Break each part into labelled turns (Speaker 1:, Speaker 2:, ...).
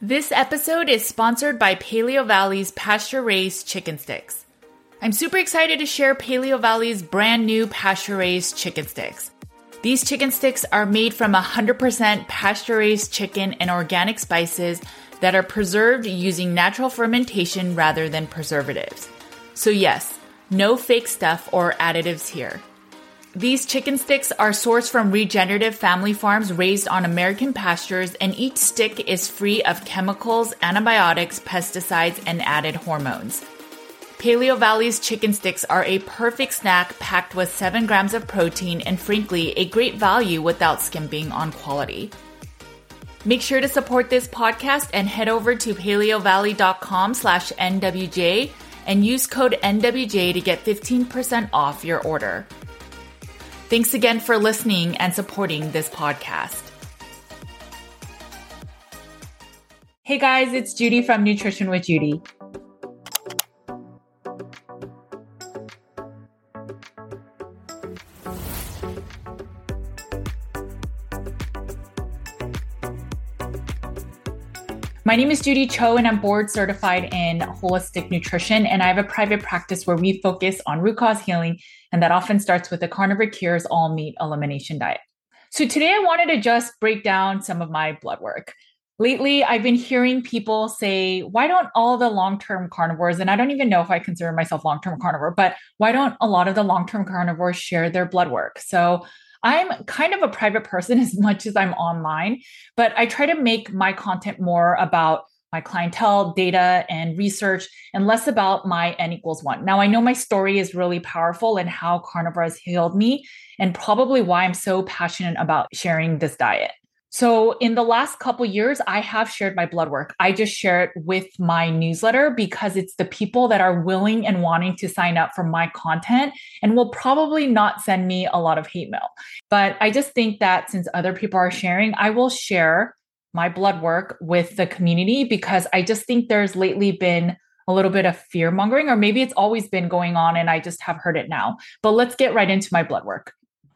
Speaker 1: This episode is sponsored by Paleovalley's pasture raised chicken sticks. I'm super excited to share Paleovalley's brand new pasture raised chicken sticks. These chicken sticks are made from 100% pasture raised chicken and organic spices that are preserved using natural fermentation rather than preservatives. So, yes, no fake stuff or additives here. These chicken sticks are sourced from regenerative family farms raised on American pastures, and each stick is free of chemicals, antibiotics, pesticides, and added hormones. Paleovalley's chicken sticks are a perfect snack packed with 7 grams of protein and frankly, a great value without skimping on quality. Make sure to support this podcast and head over to paleovalley.com slash NWJ and use code NWJ to get 15% off your order. Thanks again for listening and supporting this podcast. Hey guys, it's Judy from Nutrition with Judy. My name is Judy Cho, and I'm board certified in holistic nutrition. And I have a private practice where we focus on root cause healing, and that often starts with the carnivore cures all meat elimination diet. So today I wanted to just break down some of my blood work. Lately, I've been hearing people say, why don't all the long term carnivores, and I don't even know if I consider myself long term carnivore, but why don't a lot of the long term carnivores share their blood work? So I'm kind of a private person as much as I'm online, but I try to make my content more about my clientele, data, and research, and less about my N equals one. Now, I know my story is really powerful and how carnivore has healed me, and probably why I'm so passionate about sharing this diet. So in the last couple years, I have shared my blood work. I just share it with my newsletter because it's the people that are willing and wanting to sign up for my content and will probably not send me a lot of hate mail. But I just think that since other people are sharing, I will share my blood work with the community because I just think there's lately been a little bit of fear mongering, or maybe it's always been going on and I just have heard it now. But let's get right into my blood work.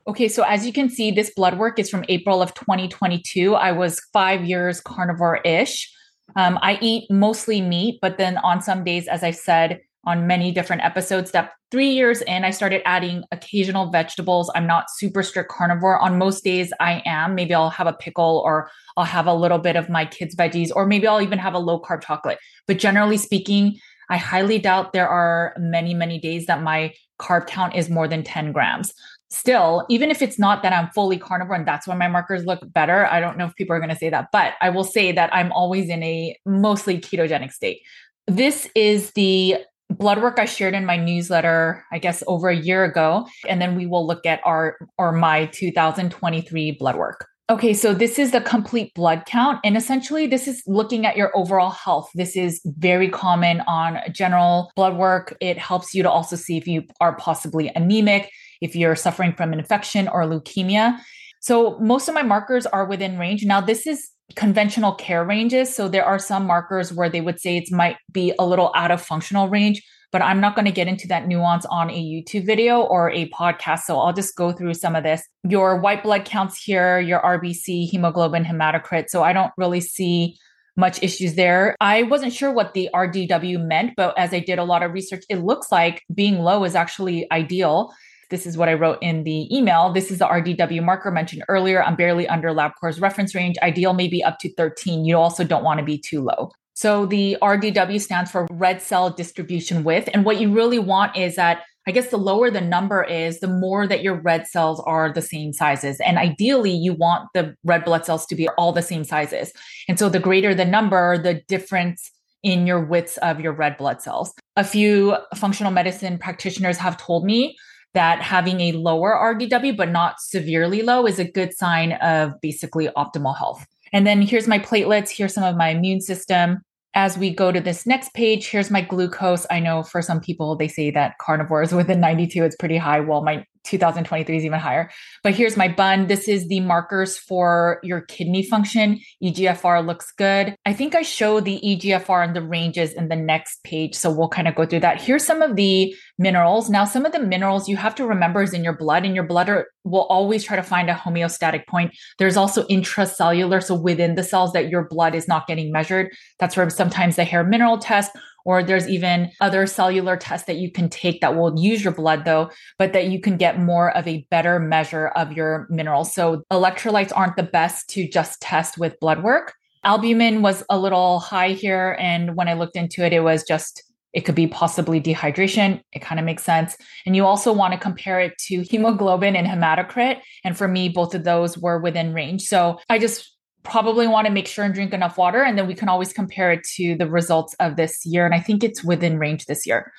Speaker 1: Okay, so as you can see, this blood work is from April of 2022. I was five years carnivore ish. Um, I eat mostly meat, but then on some days, as I said on many different episodes, that three years in, I started adding occasional vegetables. I'm not super strict carnivore. On most days, I am. Maybe I'll have a pickle or I'll have a little bit of my kids' veggies, or maybe I'll even have a low carb chocolate. But generally speaking, I highly doubt there are many, many days that my carb count is more than 10 grams still, even if it's not that I'm fully carnivore and that's why my markers look better, I don't know if people are going to say that, but I will say that I'm always in a mostly ketogenic state. This is the blood work I shared in my newsletter, I guess over a year ago, and then we will look at our or my 2023 blood work. Okay, so this is the complete blood count. And essentially, this is looking at your overall health. This is very common on general blood work. It helps you to also see if you are possibly anemic if you're suffering from an infection or leukemia. So most of my markers are within range. Now, this is conventional care ranges. So there are some markers where they would say it might be a little out of functional range, but I'm not going to get into that nuance on a YouTube video or a podcast. So I'll just go through some of this. Your white blood counts here, your RBC, hemoglobin, hematocrit. So I don't really see much issues there. I wasn't sure what the RDW meant, but as I did a lot of research, it looks like being low is actually ideal. This is what I wrote in the email. This is the RDW marker mentioned earlier. I'm barely under LabCorp's reference range. Ideal maybe up to 13. You also don't want to be too low. So the RDW stands for red cell distribution width. And what you really want is that I guess the lower the number is, the more that your red cells are the same sizes. And ideally, you want the red blood cells to be all the same sizes. And so the greater the number, the difference in your widths of your red blood cells. A few functional medicine practitioners have told me that having a lower RDW, but not severely low, is a good sign of basically optimal health. And then here's my platelets. Here's some of my immune system. As we go to this next page, here's my glucose. I know for some people, they say that carnivores within 92 is pretty high. Well, my 2023 is even higher. But here's my BUN. This is the markers for your kidney function. EGFR looks good. I think I show the EGFR and the ranges in the next page. So we'll kind of go through that. Here's some of the minerals. Now, some of the minerals you have to remember is in your blood, and your blood are, will always try to find a homeostatic point. There's also intracellular, so within the cells that your blood is not getting measured. That's where sometimes the hair mineral test or there's even other cellular tests that you can take that will use your blood though, but that you can get more of a better measure of your minerals. So electrolytes aren't the best to just test with blood work. Albumin was a little high here. And when I looked into it, it was just it could be possibly dehydration. It kind of makes sense. And you also want to compare it to hemoglobin and hematocrit. And for me, both of those were within range. So I just probably want to make sure and drink enough water. And then we can always compare it to the results of this year. And I think it's within range this year.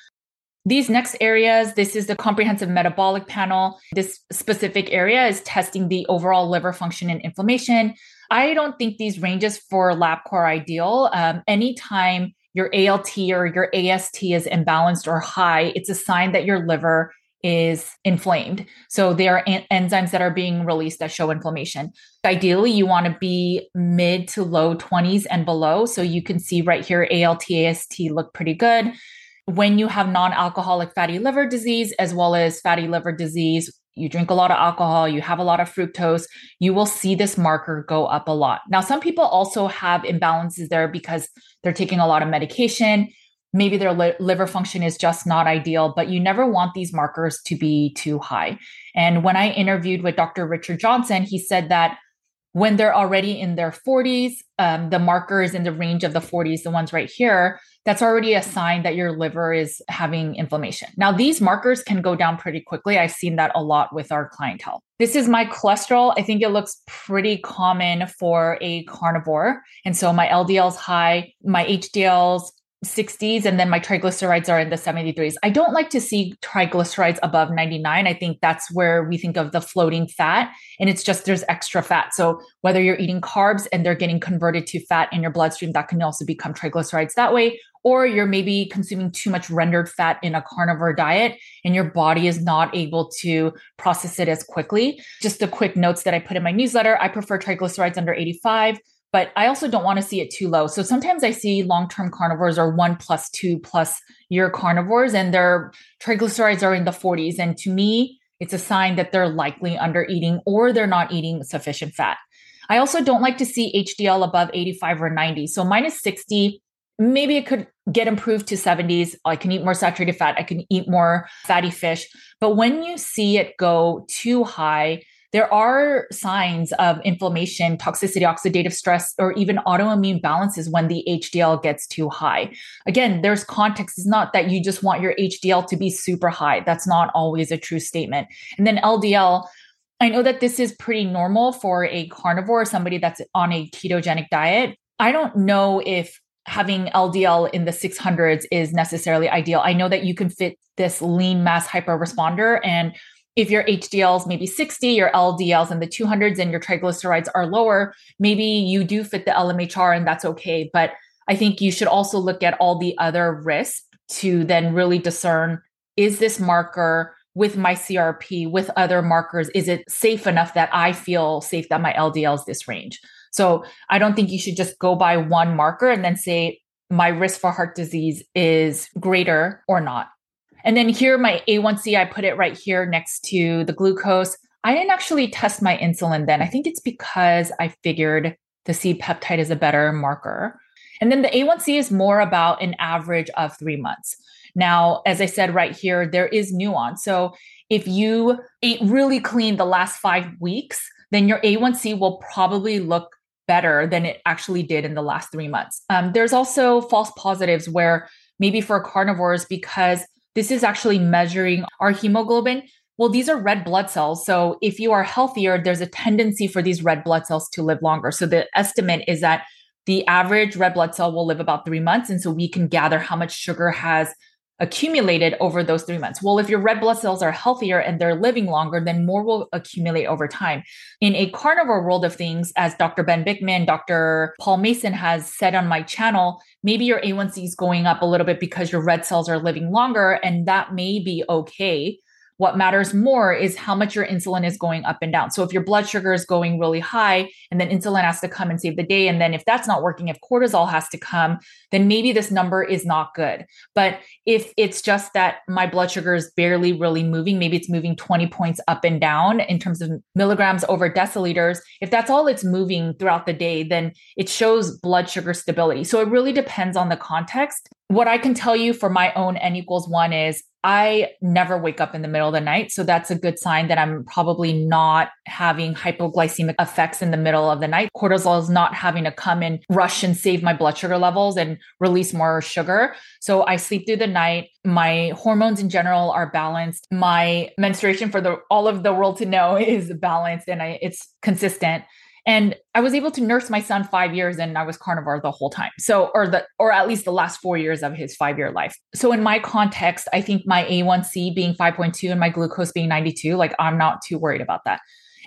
Speaker 1: These next areas, this is the comprehensive metabolic panel. This specific area is testing the overall liver function and inflammation. I don't think these ranges for LabCorp ideal. Um, anytime your ALT or your AST is imbalanced or high, it's a sign that your liver is inflamed. So there are en- enzymes that are being released that show inflammation. Ideally, you want to be mid to low 20s and below. So you can see right here, ALT, AST look pretty good. When you have non alcoholic fatty liver disease, as well as fatty liver disease, you drink a lot of alcohol, you have a lot of fructose, you will see this marker go up a lot. Now, some people also have imbalances there because they're taking a lot of medication maybe their li- liver function is just not ideal, but you never want these markers to be too high. And when I interviewed with Dr. Richard Johnson, he said that when they're already in their 40s, um, the markers in the range of the 40s, the ones right here, that's already a sign that your liver is having inflammation. Now, these markers can go down pretty quickly. I've seen that a lot with our clientele. This is my cholesterol. I think it looks pretty common for a carnivore. And so my LDL is high, my HDL's 60s and then my triglycerides are in the 73s. I don't like to see triglycerides above 99. I think that's where we think of the floating fat and it's just there's extra fat. So whether you're eating carbs and they're getting converted to fat in your bloodstream that can also become triglycerides that way or you're maybe consuming too much rendered fat in a carnivore diet and your body is not able to process it as quickly. Just the quick notes that I put in my newsletter, I prefer triglycerides under 85 but I also don't want to see it too low. So sometimes I see long term carnivores or one plus two plus year carnivores, and their triglycerides are in the 40s. And to me, it's a sign that they're likely under eating or they're not eating sufficient fat. I also don't like to see HDL above 85 or 90. So minus 60, maybe it could get improved to 70s. I can eat more saturated fat. I can eat more fatty fish. But when you see it go too high, there are signs of inflammation, toxicity, oxidative stress, or even autoimmune balances when the HDL gets too high. Again, there's context. It's not that you just want your HDL to be super high. That's not always a true statement. And then LDL, I know that this is pretty normal for a carnivore, somebody that's on a ketogenic diet. I don't know if having LDL in the 600s is necessarily ideal. I know that you can fit this lean mass hyperresponder and if your HDLs maybe 60, your LDLs in the 200s, and your triglycerides are lower, maybe you do fit the LMHR and that's okay. But I think you should also look at all the other risks to then really discern is this marker with my CRP, with other markers, is it safe enough that I feel safe that my LDL is this range? So I don't think you should just go by one marker and then say, my risk for heart disease is greater or not. And then here, my A1C, I put it right here next to the glucose. I didn't actually test my insulin then. I think it's because I figured the C peptide is a better marker. And then the A1C is more about an average of three months. Now, as I said right here, there is nuance. So if you ate really clean the last five weeks, then your A1C will probably look better than it actually did in the last three months. Um, there's also false positives where maybe for carnivores, because this is actually measuring our hemoglobin. Well, these are red blood cells. So if you are healthier, there's a tendency for these red blood cells to live longer. So the estimate is that the average red blood cell will live about three months. And so we can gather how much sugar has accumulated over those three months. Well, if your red blood cells are healthier and they're living longer, then more will accumulate over time. In a carnivore world of things, as Dr. Ben Bikman, Dr. Paul Mason has said on my channel, maybe your A1C is going up a little bit because your red cells are living longer, and that may be okay. What matters more is how much your insulin is going up and down. So if your blood sugar is going really high and then insulin has to come and save the day, and then if that's not working, if cortisol has to come, then maybe this number is not good. But if it's just that my blood sugar is barely really moving, maybe it's moving 20 points up and down in terms of milligrams over deciliters. If that's all it's moving throughout the day, then it shows blood sugar stability. So it really depends on the context. What I can tell you for my own N equals one is I never wake up in the middle of the night. So that's a good sign that I'm probably not having hypoglycemic effects in the middle of the night. Cortisol is not having to come and rush and save my blood sugar levels and release more sugar. So I sleep through the night. My hormones in general are balanced. My menstruation for the all of the world to know is balanced and I, it's consistent. And I was able to nurse my son five years and I was carnivore the whole time. So, or the, or at least the last four years of his five year life. So, in my context, I think my A1C being 5.2 and my glucose being 92, like I'm not too worried about that.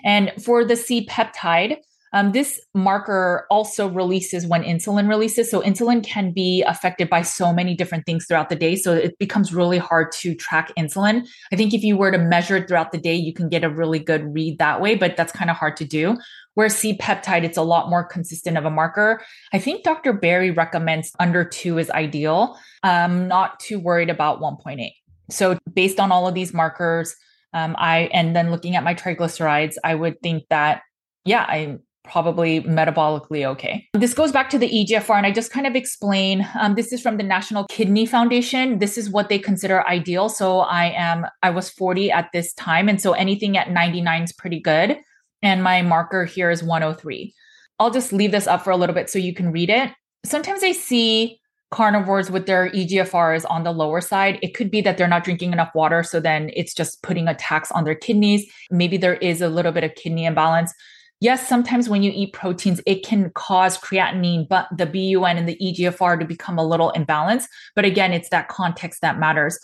Speaker 1: And for the C peptide, um, this marker also releases when insulin releases. So, insulin can be affected by so many different things throughout the day. So, it becomes really hard to track insulin. I think if you were to measure it throughout the day, you can get a really good read that way, but that's kind of hard to do. Where C peptide, it's a lot more consistent of a marker. I think Dr. Berry recommends under two is ideal. I'm not too worried about 1.8. So, based on all of these markers, um, I and then looking at my triglycerides, I would think that yeah, I'm probably metabolically okay. This goes back to the EGFR, and I just kind of explain. Um, this is from the National Kidney Foundation. This is what they consider ideal. So I am I was 40 at this time, and so anything at 99 is pretty good and my marker here is 103. I'll just leave this up for a little bit so you can read it. Sometimes I see carnivores with their EGFRs on the lower side. It could be that they're not drinking enough water. So then it's just putting a tax on their kidneys. Maybe there is a little bit of kidney imbalance. Yes, sometimes when you eat proteins, it can cause creatinine, but the BUN and the EGFR to become a little imbalanced. But again, it's that context that matters.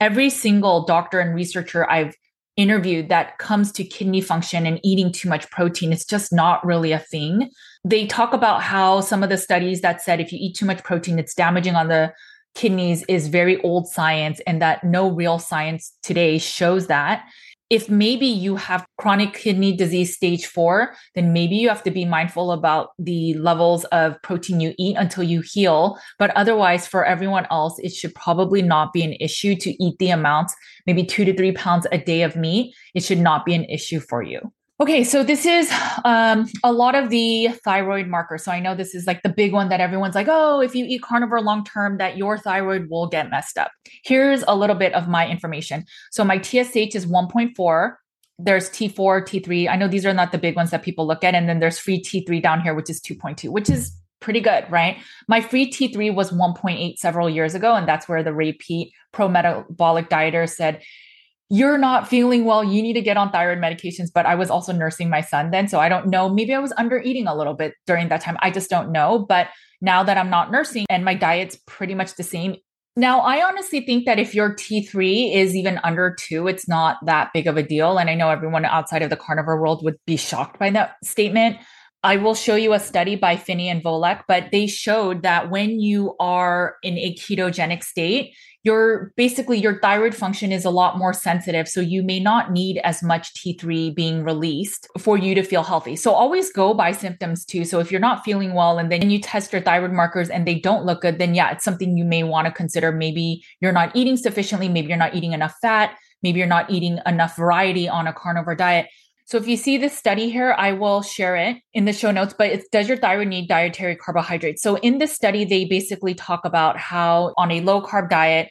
Speaker 1: Every single doctor and researcher I've interviewed that comes to kidney function and eating too much protein. It's just not really a thing. They talk about how some of the studies that said if you eat too much protein, it's damaging on the kidneys is very old science and that no real science today shows that if maybe you have chronic kidney disease stage four, then maybe you have to be mindful about the levels of protein you eat until you heal. But otherwise, for everyone else, it should probably not be an issue to eat the amounts, maybe two to three pounds a day of meat. It should not be an issue for you. Okay, so this is um, a lot of the thyroid markers. So I know this is like the big one that everyone's like, oh, if you eat carnivore long term, that your thyroid will get messed up. Here's a little bit of my information. So my TSH is 1.4. There's T4, T3. I know these are not the big ones that people look at. And then there's free T3 down here, which is 2.2, which is pretty good, right? My free T3 was 1.8 several years ago. And that's where the Ray Peat pro metabolic dieter said, you're not feeling well, you need to get on thyroid medications. But I was also nursing my son then. So I don't know. Maybe I was under eating a little bit during that time. I just don't know. But now that I'm not nursing and my diet's pretty much the same. Now, I honestly think that if your T3 is even under two, it's not that big of a deal. And I know everyone outside of the carnivore world would be shocked by that statement. I will show you a study by Phinney and Volek, but they showed that when you are in a ketogenic state, your basically your thyroid function is a lot more sensitive so you may not need as much T3 being released for you to feel healthy. So always go by symptoms too. So if you're not feeling well and then you test your thyroid markers and they don't look good, then yeah, it's something you may want to consider. Maybe you're not eating sufficiently, maybe you're not eating enough fat, maybe you're not eating enough variety on a carnivore diet. So if you see this study here, I will share it in the show notes, but it's does your thyroid need dietary carbohydrates? So in this study, they basically talk about how on a low carb diet,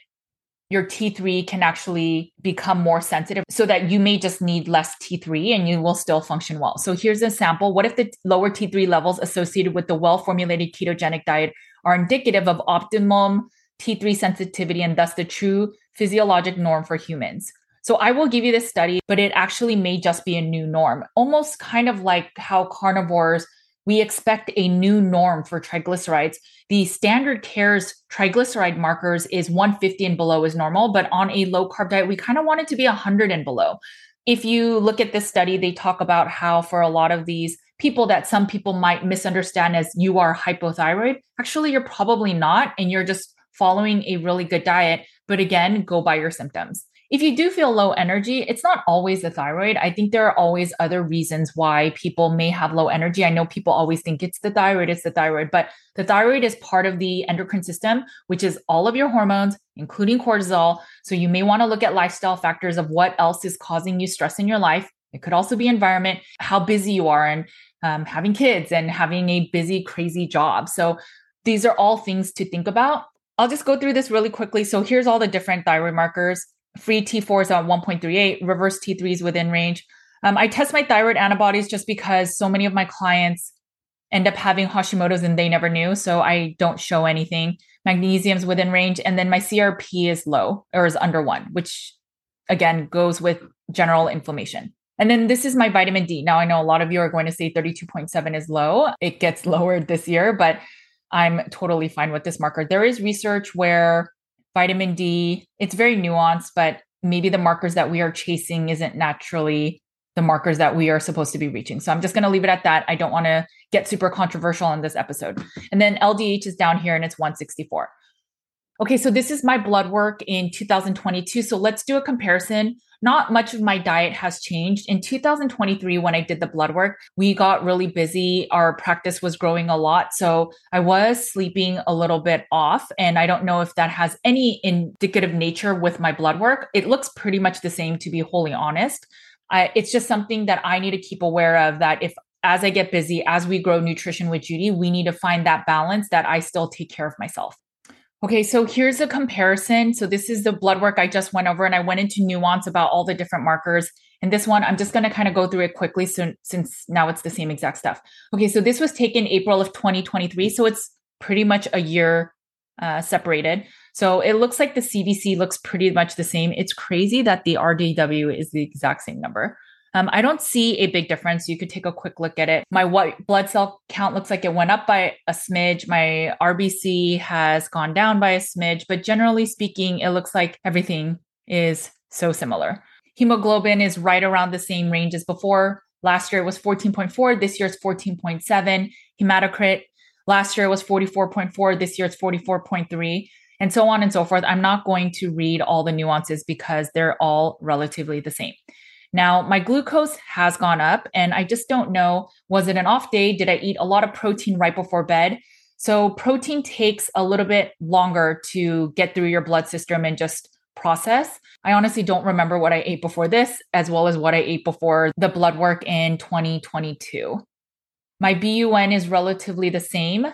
Speaker 1: your T3 can actually become more sensitive so that you may just need less T3 and you will still function well. So here's a sample. What if the lower T3 levels associated with the well formulated ketogenic diet are indicative of optimum T3 sensitivity and thus the true physiologic norm for humans? So I will give you this study, but it actually may just be a new norm, almost kind of like how carnivores we expect a new norm for triglycerides. The standard care's triglyceride markers is 150 and below is normal, but on a low carb diet, we kind of want it to be 100 and below. If you look at this study, they talk about how for a lot of these people that some people might misunderstand as you are hypothyroid, actually, you're probably not, and you're just following a really good diet. But again, go by your symptoms if you do feel low energy, it's not always the thyroid. I think there are always other reasons why people may have low energy. I know people always think it's the thyroid, it's the thyroid, but the thyroid is part of the endocrine system, which is all of your hormones, including cortisol. So you may want to look at lifestyle factors of what else is causing you stress in your life. It could also be environment, how busy you are, and um, having kids and having a busy, crazy job. So these are all things to think about. I'll just go through this really quickly. So here's all the different thyroid markers free T4 is at 1.38, reverse T3 is within range. Um, I test my thyroid antibodies just because so many of my clients end up having Hashimoto's and they never knew. So I don't show anything. Magnesium's within range. And then my CRP is low or is under one, which again goes with general inflammation. And then this is my vitamin D. Now I know a lot of you are going to say 32.7 is low. It gets lowered this year, but I'm totally fine with this marker. There is research where vitamin D, it's very nuanced, but maybe the markers that we are chasing isn't naturally the markers that we are supposed to be reaching. So I'm just going to leave it at that. I don't want to get super controversial in this episode. And then LDH is down here and it's 164. Okay, so this is my blood work in 2022. So let's do a comparison not much of my diet has changed. In 2023, when I did the blood work, we got really busy. Our practice was growing a lot. So I was sleeping a little bit off. And I don't know if that has any indicative nature with my blood work. It looks pretty much the same, to be wholly honest. I, it's just something that I need to keep aware of that if as I get busy, as we grow nutrition with Judy, we need to find that balance that I still take care of myself. Okay, so here's a comparison. So this is the blood work I just went over, and I went into nuance about all the different markers. And this one, I'm just going to kind of go through it quickly so, since now it's the same exact stuff. Okay, so this was taken April of 2023. So it's pretty much a year uh, separated. So it looks like the CBC looks pretty much the same. It's crazy that the RDW is the exact same number. Um, I don't see a big difference. You could take a quick look at it. My white blood cell count looks like it went up by a smidge. My RBC has gone down by a smidge, but generally speaking, it looks like everything is so similar. Hemoglobin is right around the same range as before. Last year it was 14.4. This year it's 14.7. Hematocrit last year it was 44.4. This year it's 44.3 and so on and so forth. I'm not going to read all the nuances because they're all relatively the same. Now, my glucose has gone up, and I just don't know was it an off day? Did I eat a lot of protein right before bed? So, protein takes a little bit longer to get through your blood system and just process. I honestly don't remember what I ate before this, as well as what I ate before the blood work in 2022. My BUN is relatively the same.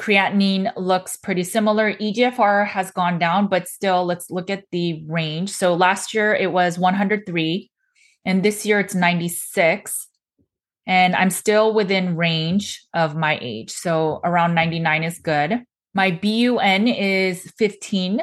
Speaker 1: Creatinine looks pretty similar. EGFR has gone down, but still, let's look at the range. So last year it was 103. And this year it's 96. And I'm still within range of my age. So around 99 is good. My BUN is 15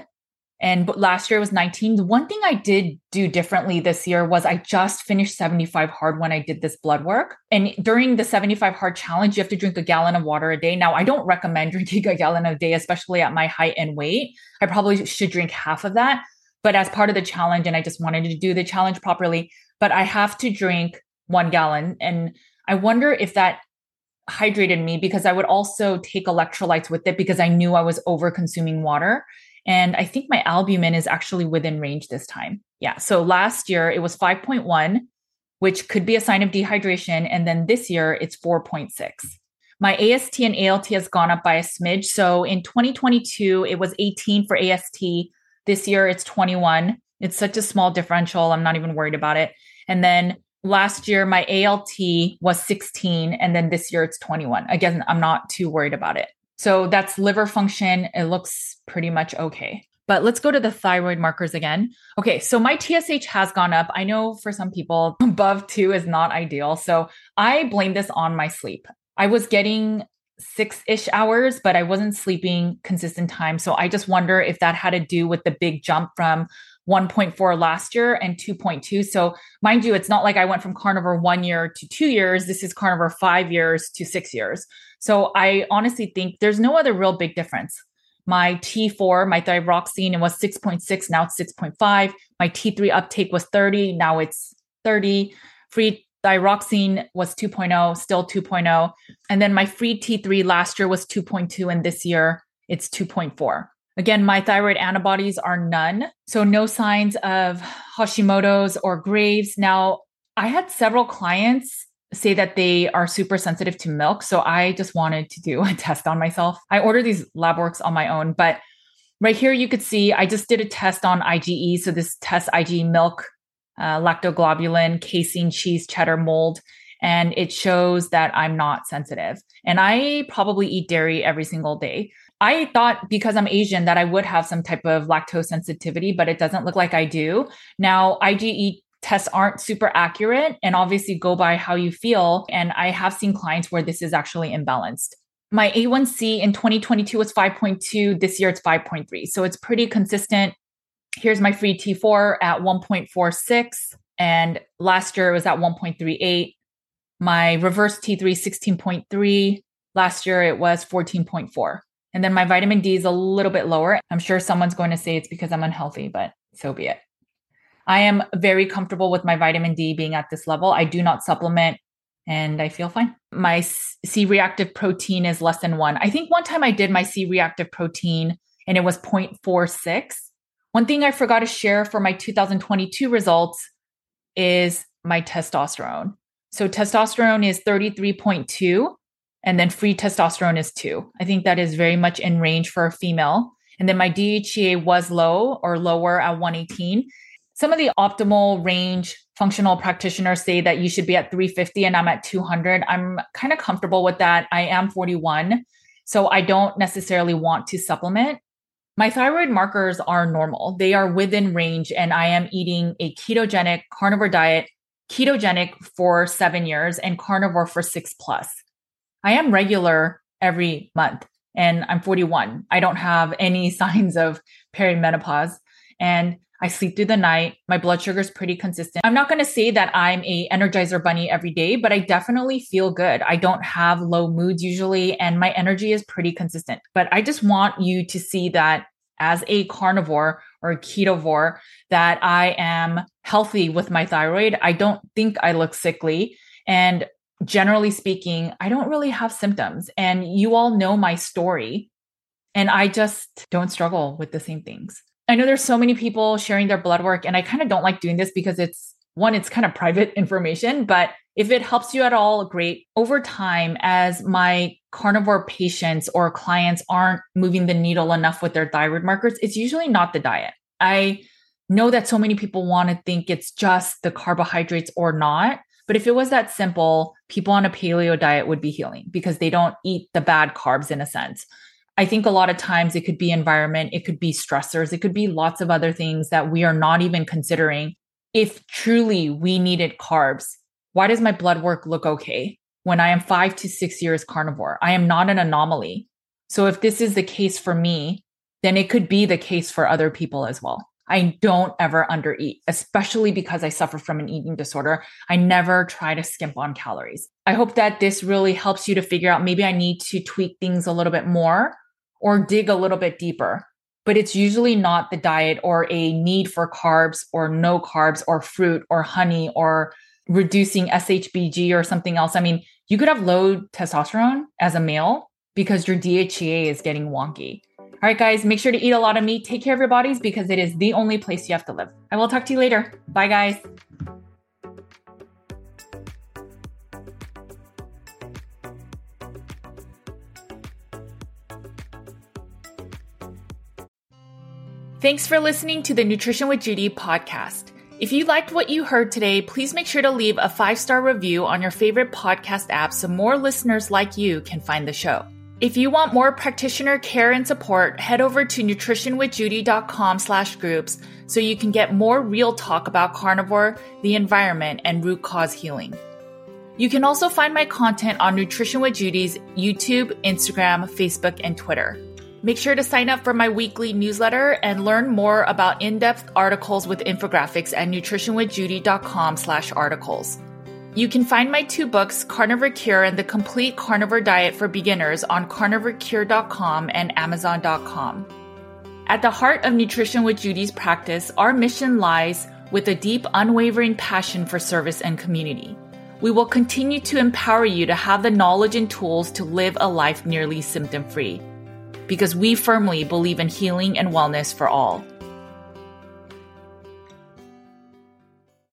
Speaker 1: and last year it was 19. The one thing I did do differently this year was I just finished 75 hard when I did this blood work. And during the 75 hard challenge, you have to drink a gallon of water a day. Now, I don't recommend drinking a gallon a day, especially at my height and weight. I probably should drink half of that. But as part of the challenge, and I just wanted to do the challenge properly, but I have to drink one gallon. And I wonder if that hydrated me because I would also take electrolytes with it because I knew I was over consuming water. And I think my albumin is actually within range this time. Yeah. So last year it was 5.1, which could be a sign of dehydration. And then this year it's 4.6. My AST and ALT has gone up by a smidge. So in 2022, it was 18 for AST. This year it's 21. It's such a small differential. I'm not even worried about it. And then last year, my ALT was 16. And then this year, it's 21. Again, I'm not too worried about it. So that's liver function. It looks pretty much okay. But let's go to the thyroid markers again. Okay, so my TSH has gone up. I know for some people, above two is not ideal. So I blame this on my sleep. I was getting six ish hours, but I wasn't sleeping consistent time. So I just wonder if that had to do with the big jump from 1.4 last year and 2.2. So, mind you, it's not like I went from carnivore one year to two years. This is carnivore five years to six years. So, I honestly think there's no other real big difference. My T4, my thyroxine, it was 6.6, now it's 6.5. My T3 uptake was 30, now it's 30. Free thyroxine was 2.0, still 2.0. And then my free T3 last year was 2.2, and this year it's 2.4. Again, my thyroid antibodies are none. So no signs of Hashimoto's or Graves. Now, I had several clients say that they are super sensitive to milk. So I just wanted to do a test on myself. I ordered these lab works on my own, but right here you could see I just did a test on IgE. So this test IgE milk, uh, lactoglobulin, casein, cheese, cheddar, mold, and it shows that I'm not sensitive. And I probably eat dairy every single day. I thought because I'm Asian that I would have some type of lactose sensitivity, but it doesn't look like I do. Now, IgE tests aren't super accurate and obviously go by how you feel. And I have seen clients where this is actually imbalanced. My A1C in 2022 was 5.2. This year it's 5.3. So it's pretty consistent. Here's my free T4 at 1.46. And last year it was at 1.38. My reverse T3 16.3. Last year it was 14.4. And then my vitamin D is a little bit lower. I'm sure someone's going to say it's because I'm unhealthy, but so be it. I am very comfortable with my vitamin D being at this level. I do not supplement and I feel fine. My C reactive protein is less than one. I think one time I did my C reactive protein and it was 0.46. One thing I forgot to share for my 2022 results is my testosterone. So testosterone is 33.2 and then free testosterone is two. I think that is very much in range for a female. And then my DHEA was low or lower at 118. Some of the optimal range functional practitioners say that you should be at 350 and I'm at 200. I'm kind of comfortable with that. I am 41. So I don't necessarily want to supplement. My thyroid markers are normal. They are within range and I am eating a ketogenic carnivore diet, ketogenic for 7 years and carnivore for 6 plus. I am regular every month and I'm 41. I don't have any signs of perimenopause and I sleep through the night. My blood sugar is pretty consistent. I'm not going to say that I'm a energizer bunny every day, but I definitely feel good. I don't have low moods usually and my energy is pretty consistent. But I just want you to see that as a carnivore or a ketovore that I am healthy with my thyroid. I don't think I look sickly and generally speaking, I don't really have symptoms. And you all know my story. And I just don't struggle with the same things. I know there's so many people sharing their blood work, and I kind of don't like doing this because it's one, it's kind of private information, but if it helps you at all, great. Over time, as my carnivore patients or clients aren't moving the needle enough with their thyroid markers, it's usually not the diet. I know that so many people want to think it's just the carbohydrates or not. But if it was that simple, people on a paleo diet would be healing because they don't eat the bad carbs in a sense. I think a lot of times it could be environment, it could be stressors, it could be lots of other things that we are not even considering. If truly we needed carbs, why does my blood work look okay when I am five to six years carnivore? I am not an anomaly. So if this is the case for me, then it could be the case for other people as well. I don't ever undereat, especially because I suffer from an eating disorder. I never try to skimp on calories. I hope that this really helps you to figure out maybe I need to tweak things a little bit more or dig a little bit deeper. But it's usually not the diet or a need for carbs or no carbs or fruit or honey or reducing SHBG or something else. I mean, you could have low testosterone as a male because your DHEA is getting wonky. All right, guys, make sure to eat a lot of meat. Take care of your bodies because it is the only place you have to live. I will talk to you later. Bye, guys. Thanks for listening to the Nutrition with Judy podcast. If you liked what you heard today, please make sure to leave a five star review on your favorite podcast app so more listeners like you can find the show. If you want more practitioner care and support, head over to nutritionwithjudy.com slash groups so you can get more real talk about carnivore, the environment, and root cause healing. You can also find my content on Nutrition with Judy's YouTube, Instagram, Facebook, and Twitter. Make sure to sign up for my weekly newsletter and learn more about in-depth articles with infographics at nutritionwithjudy.com slash articles. You can find my two books, Carnivore Cure and The Complete Carnivore Diet for Beginners, on carnivorecure.com and amazon.com. At the heart of Nutrition with Judy's practice, our mission lies with a deep, unwavering passion for service and community. We will continue to empower you to have the knowledge and tools to live a life nearly symptom free. because we firmly believe in healing and wellness for all.